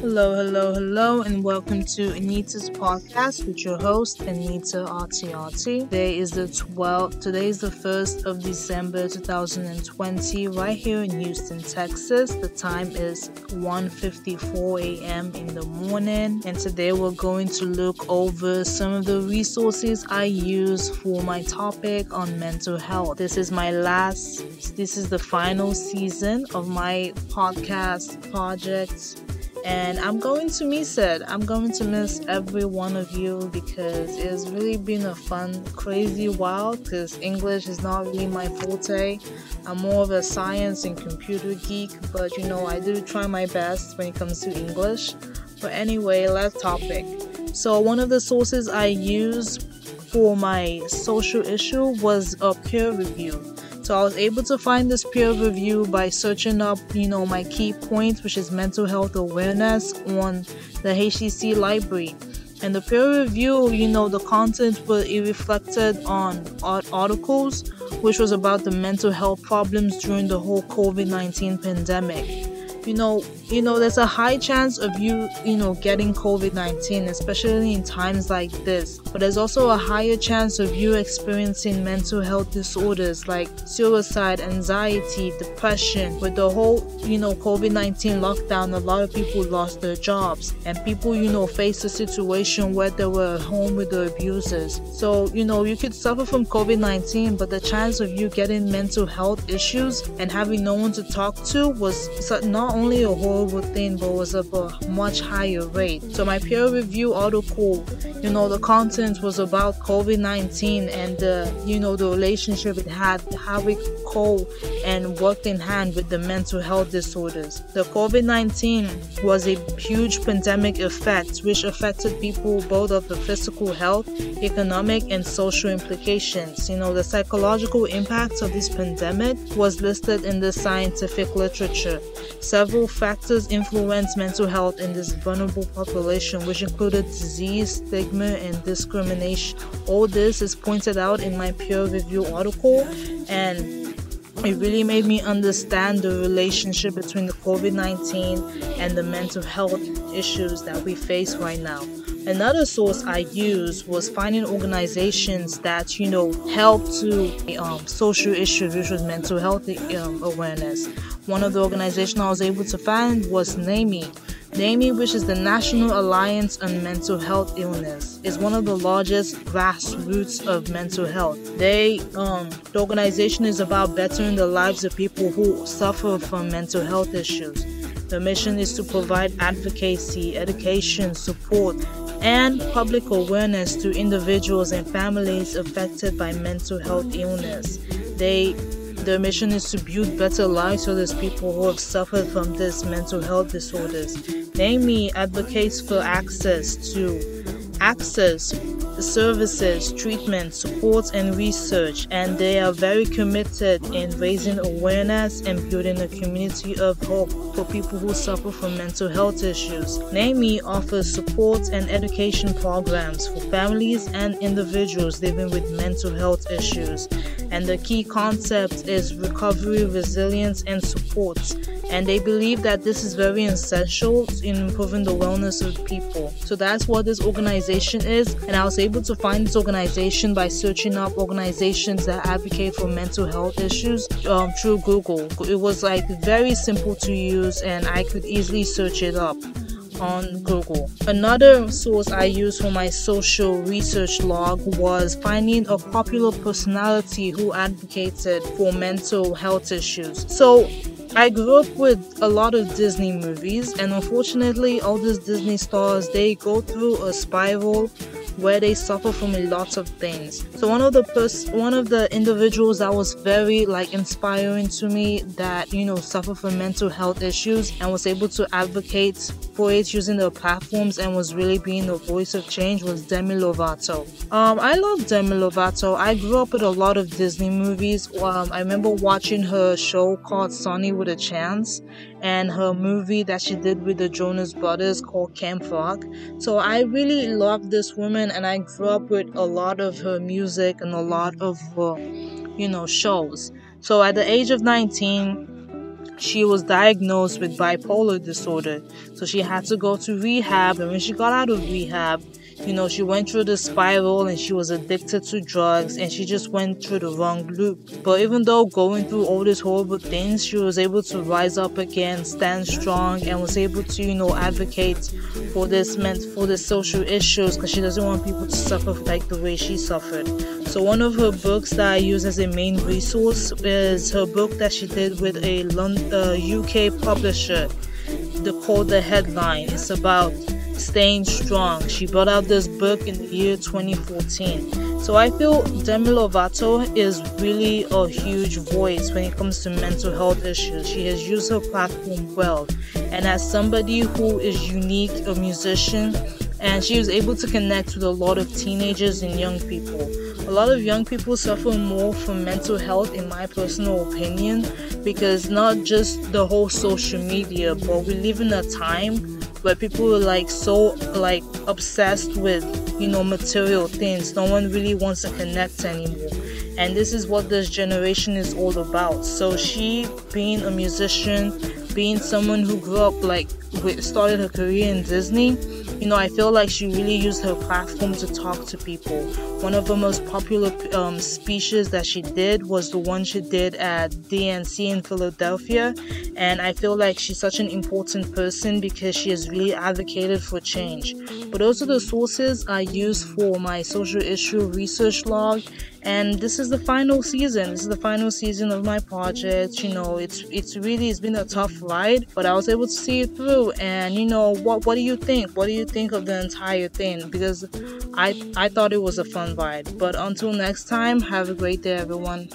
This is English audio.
Hello, hello, hello, and welcome to Anita's podcast with your host Anita RTRT. Today is the 12th. Today is the 1st of December 2020, right here in Houston, Texas. The time is 1:54 a.m. in the morning, and today we're going to look over some of the resources I use for my topic on mental health. This is my last. This is the final season of my podcast project and I'm going to miss it. I'm going to miss every one of you because it's really been a fun, crazy while. Because English is not really my forte. I'm more of a science and computer geek, but you know, I do try my best when it comes to English. But anyway, let's topic. So, one of the sources I use for my social issue was a peer review. So I was able to find this peer review by searching up, you know, my key points, which is mental health awareness on the HCC library. And the peer review, you know, the content was it reflected on articles, which was about the mental health problems during the whole COVID-19 pandemic you know you know there's a high chance of you you know getting covid-19 especially in times like this. But there's also a higher chance of you experiencing mental health disorders like suicide anxiety depression. With the whole you know covid-19 lockdown a lot of people lost their jobs. And people you know faced a situation where they were at home with their abusers. So you know you could suffer from covid-19 but the chance of you getting mental health issues and having no one to talk to was not only a horrible thing, but was of a much higher rate. So my peer review article, you know, the content was about COVID-19 and uh, you know the relationship it had, how it co and worked in hand with the mental health disorders. The COVID-19 was a huge pandemic effect which affected people both of the physical health, economic, and social implications. You know, the psychological impacts of this pandemic was listed in the scientific literature. Several factors influence mental health in this vulnerable population, which included disease, stigma, and discrimination. All this is pointed out in my peer review article, and it really made me understand the relationship between the COVID 19 and the mental health issues that we face right now. Another source I used was finding organizations that, you know, help to um, social issues, which was mental health um, awareness. One of the organizations I was able to find was NAMI. NAMI, which is the National Alliance on Mental Health Illness, is one of the largest grassroots of mental health. They, um, the organization is about bettering the lives of people who suffer from mental health issues. The mission is to provide advocacy, education, support, and public awareness to individuals and families affected by mental health illness. They their mission is to build better lives for those people who have suffered from these mental health disorders. NAMI advocates for access to access services, treatment, support, and research, and they are very committed in raising awareness and building a community of hope for people who suffer from mental health issues. NAMI offers support and education programs for families and individuals living with mental health issues, and the key concept is recovery, resilience, and support and they believe that this is very essential in improving the wellness of people. So that's what this organization is, and I was able to find this organization by searching up organizations that advocate for mental health issues um, through Google. It was like very simple to use, and I could easily search it up on Google. Another source I used for my social research log was finding a popular personality who advocated for mental health issues. So I grew up with a lot of Disney movies, and unfortunately, all these Disney stars they go through a spiral where they suffer from a lot of things. So one of the pers- one of the individuals that was very like inspiring to me that you know suffer from mental health issues and was able to advocate for it using their platforms and was really being the voice of change was Demi Lovato. Um, I love Demi Lovato. I grew up with a lot of Disney movies. Um, I remember watching her show called Sonny with a Chance and her movie that she did with the Jonas Brothers called Camp Rock. So I really love this woman and I grew up with a lot of her music and a lot of her, you know, shows. So at the age of 19, she was diagnosed with bipolar disorder. So she had to go to rehab. And when she got out of rehab, you know, she went through the spiral and she was addicted to drugs and she just went through the wrong loop. But even though going through all these horrible things, she was able to rise up again, stand strong, and was able to, you know, advocate for this meant for the social issues because she doesn't want people to suffer like the way she suffered. So one of her books that I use as a main resource is her book that she did with a London, uh, UK publisher. The called the headline. It's about staying strong. She brought out this book in the year 2014. So I feel Demi Lovato is really a huge voice when it comes to mental health issues. She has used her platform well. And as somebody who is unique, a musician, and she was able to connect with a lot of teenagers and young people. A lot of young people suffer more from mental health, in my personal opinion, because not just the whole social media, but we live in a time where people are like so like obsessed with you know material things. No one really wants to connect anymore. And this is what this generation is all about. So she being a musician being someone who grew up like started her career in disney you know, I feel like she really used her platform to talk to people. One of the most popular um, speeches that she did was the one she did at DNC in Philadelphia. And I feel like she's such an important person because she has really advocated for change. But those are the sources I use for my social issue research log and this is the final season. This is the final season of my project. You know it's it's really it's been a tough ride but i was able to see it through. And you know what what do you think? What do you think of the entire thing? Because i i thought it was a fun ride. But until next time have a great day everyone